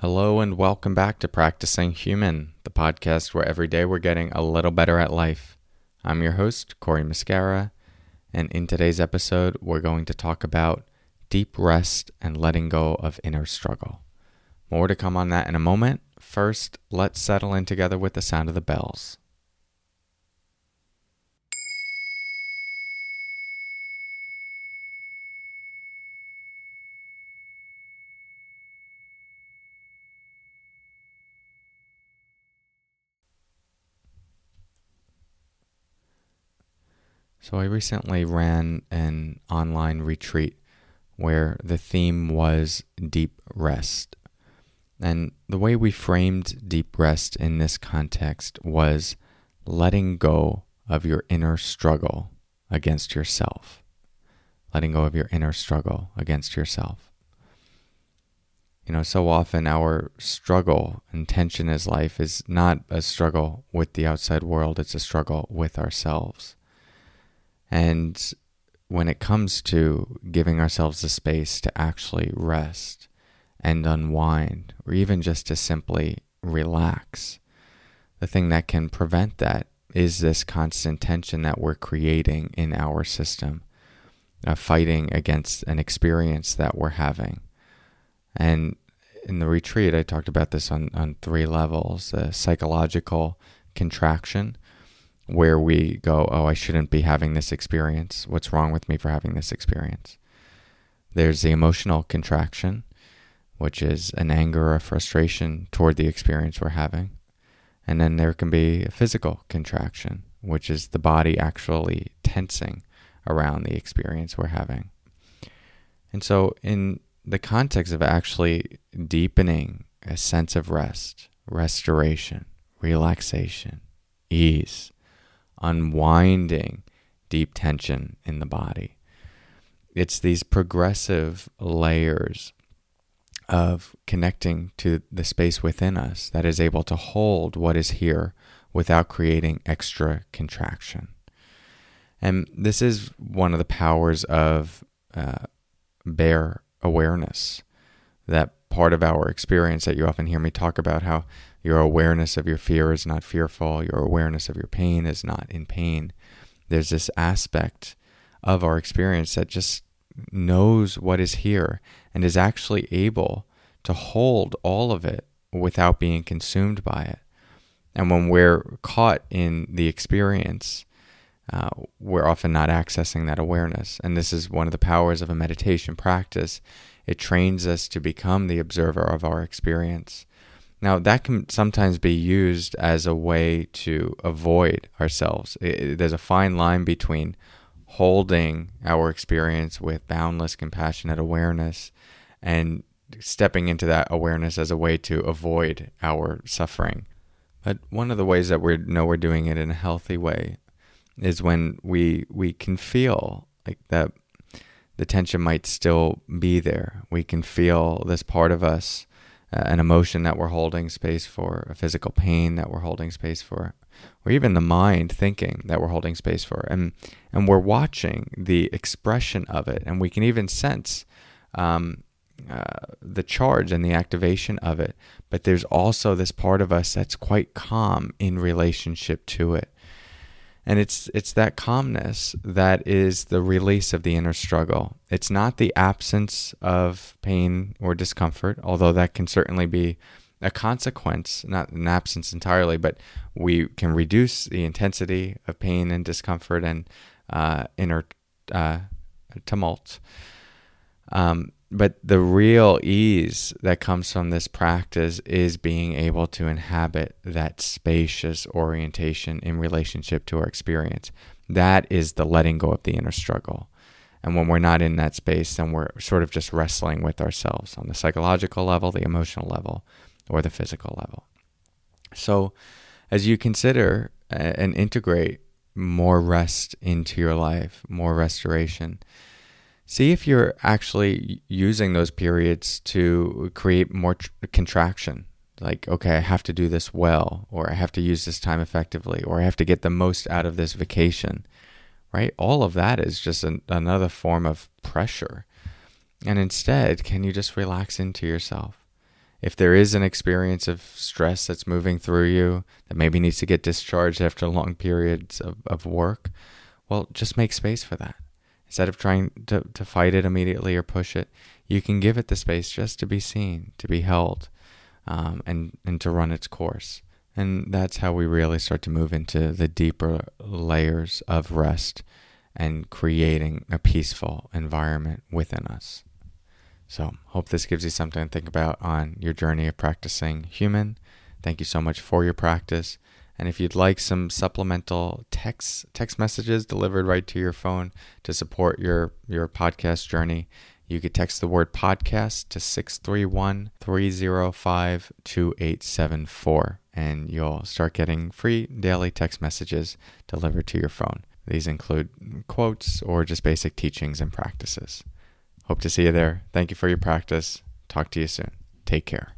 Hello, and welcome back to Practicing Human, the podcast where every day we're getting a little better at life. I'm your host, Cory Muscara, and in today's episode, we're going to talk about deep rest and letting go of inner struggle. More to come on that in a moment. First, let's settle in together with the sound of the bells. So, I recently ran an online retreat where the theme was deep rest. And the way we framed deep rest in this context was letting go of your inner struggle against yourself. Letting go of your inner struggle against yourself. You know, so often our struggle and tension as life is not a struggle with the outside world, it's a struggle with ourselves. And when it comes to giving ourselves the space to actually rest and unwind, or even just to simply relax, the thing that can prevent that is this constant tension that we're creating in our system, uh, fighting against an experience that we're having. And in the retreat, I talked about this on, on three levels the psychological contraction, where we go, oh, I shouldn't be having this experience. What's wrong with me for having this experience? There's the emotional contraction, which is an anger or frustration toward the experience we're having. And then there can be a physical contraction, which is the body actually tensing around the experience we're having. And so, in the context of actually deepening a sense of rest, restoration, relaxation, ease, unwinding deep tension in the body. It's these progressive layers of connecting to the space within us that is able to hold what is here without creating extra contraction. And this is one of the powers of uh, bare awareness, that part of our experience that you often hear me talk about how your awareness of your fear is not fearful. Your awareness of your pain is not in pain. There's this aspect of our experience that just knows what is here and is actually able to hold all of it without being consumed by it. And when we're caught in the experience, uh, we're often not accessing that awareness. And this is one of the powers of a meditation practice. It trains us to become the observer of our experience now, that can sometimes be used as a way to avoid ourselves. It, there's a fine line between holding our experience with boundless, compassionate awareness and stepping into that awareness as a way to avoid our suffering. But one of the ways that we know we're doing it in a healthy way is when we we can feel like that the tension might still be there. We can feel this part of us uh, an emotion that we're holding space for, a physical pain that we're holding space for, or even the mind thinking that we're holding space for. And, and we're watching the expression of it, and we can even sense um, uh, the charge and the activation of it. But there's also this part of us that's quite calm in relationship to it and it's it's that calmness that is the release of the inner struggle. It's not the absence of pain or discomfort although that can certainly be a consequence not an absence entirely but we can reduce the intensity of pain and discomfort and uh, inner uh, tumult. Um, but the real ease that comes from this practice is being able to inhabit that spacious orientation in relationship to our experience. That is the letting go of the inner struggle. And when we're not in that space, then we're sort of just wrestling with ourselves on the psychological level, the emotional level, or the physical level. So, as you consider uh, and integrate more rest into your life, more restoration, see if you're actually using those periods to create more tr- contraction. Like, okay, I have to do this well, or I have to use this time effectively, or I have to get the most out of this vacation, right? All of that is just an, another form of pressure. And instead, can you just relax into yourself? if there is an experience of stress that's moving through you that maybe needs to get discharged after long periods of, of work, well, just make space for that. Instead of trying to, to fight it immediately or push it, you can give it the space just to be seen, to be held, um, and, and to run its course. And that's how we really start to move into the deeper layers of rest and creating a peaceful environment within us. So, hope this gives you something to think about on your journey of practicing human. Thank you so much for your practice. And if you'd like some supplemental text text messages delivered right to your phone to support your your podcast journey, you could text the word podcast to 631 305 2874 and you'll start getting free daily text messages delivered to your phone. These include quotes or just basic teachings and practices. Hope to see you there. Thank you for your practice. Talk to you soon. Take care.